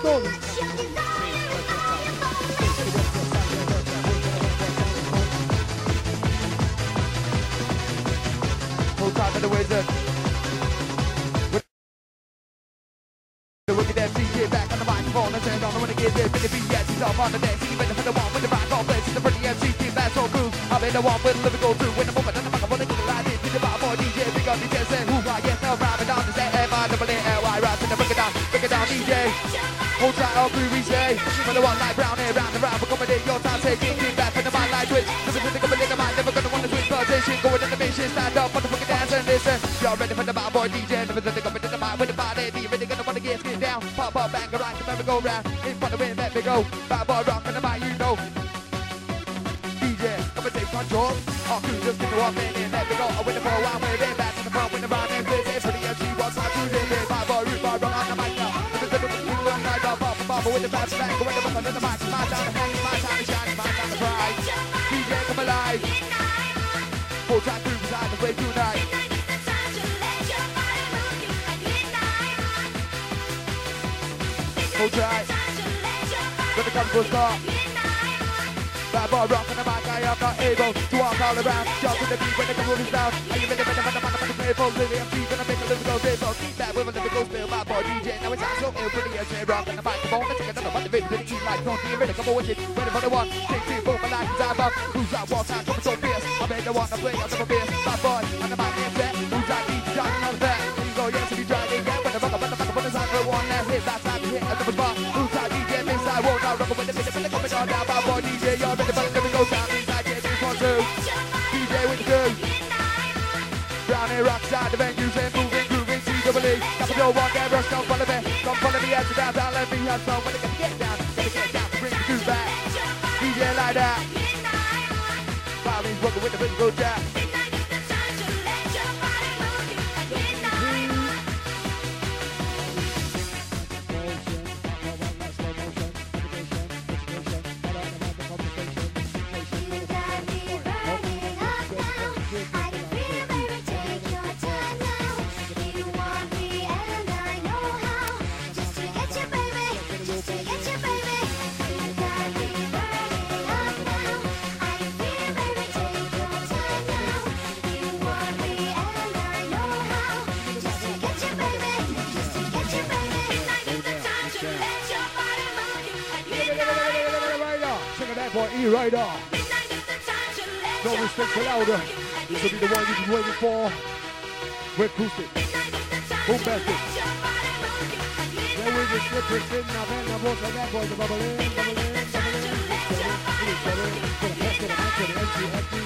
story. Hold time for the wizard. The wicked MC back on the microphone and turn on it gets it. Finna be yes, he's off on the dance. He's for the one with the rock all place. He's the pretty MC team that's so cool. I've been the one with the lyrical through. When the moment and the mic, I wanna get it right in. The bar boy DJ, big up DJ, say Hold tight, three we say. For the one like brown hair, round and round, accommodate your time, say king, king, back for the mind like twitch. Listen to the couple in the mind, never gonna wanna switch position. Going in the mission, stand up, motherfucking dance and listen. Y'all ready for the bad boy DJ? Never think I'm in the mind with the body. You really gonna wanna get skin down? Pop up, bang, right, the merry go round. In front of it, let me go. Bad boy rock on the mic, you know. DJ, come and take control. Crew just to up in and let me go. I win the ball, I'm with it. Up, with the fast back, with the buck under the mic. My time to hang, my time to shine, my time to cry. DJ, come alive. Full time crew beside the way tonight. Hold tight. When the comes to a start. Bad boy rock on the mic, I am not able to walk all around. Jump to the beat when the groove is down. Are you ready for the the the for Lily? I'm deep and I make a lyrical. So keep that with a lyrical spill. Bad boy DJ, now it's time so ill. Pretty as they rock on the microphone. Let's take another one. The the like, don't ready. Come on with it. Ready for the one. Take two, boom, my life is out of. Who's out, walk out, coming so fierce. I made the one to play, I'm never fierce. Bad boy, on the mic, and set. Who's out, beat, Johnny on the back. Here you go, yes, if you try it again. When the rock, when the rock, when the sound, one last hit. Last time to hit, another spot. Who's out, DJ, inside, won't out, rock with the minute, minute, coming on down. Bad boy DJ, you're ready for the lyrical sound. Inside, yeah, three, one, two. Here, rock side, the venues and moving, grooving, C-double-E. Capital one, there, rush, come follow me. Come follow me, as the downtown, let me have some. When they get down, gotta get down, bring the groove back. DJ like that. Bobby's working with the physical jack. That boy E Rider. No respect for louder. This will be the one you've been waiting for. There we just slip it in. The bubble in, bubble in, bubble in. Trouble. For the best, for the man, for the MC, empty. And the boss like a bubble. Trouble.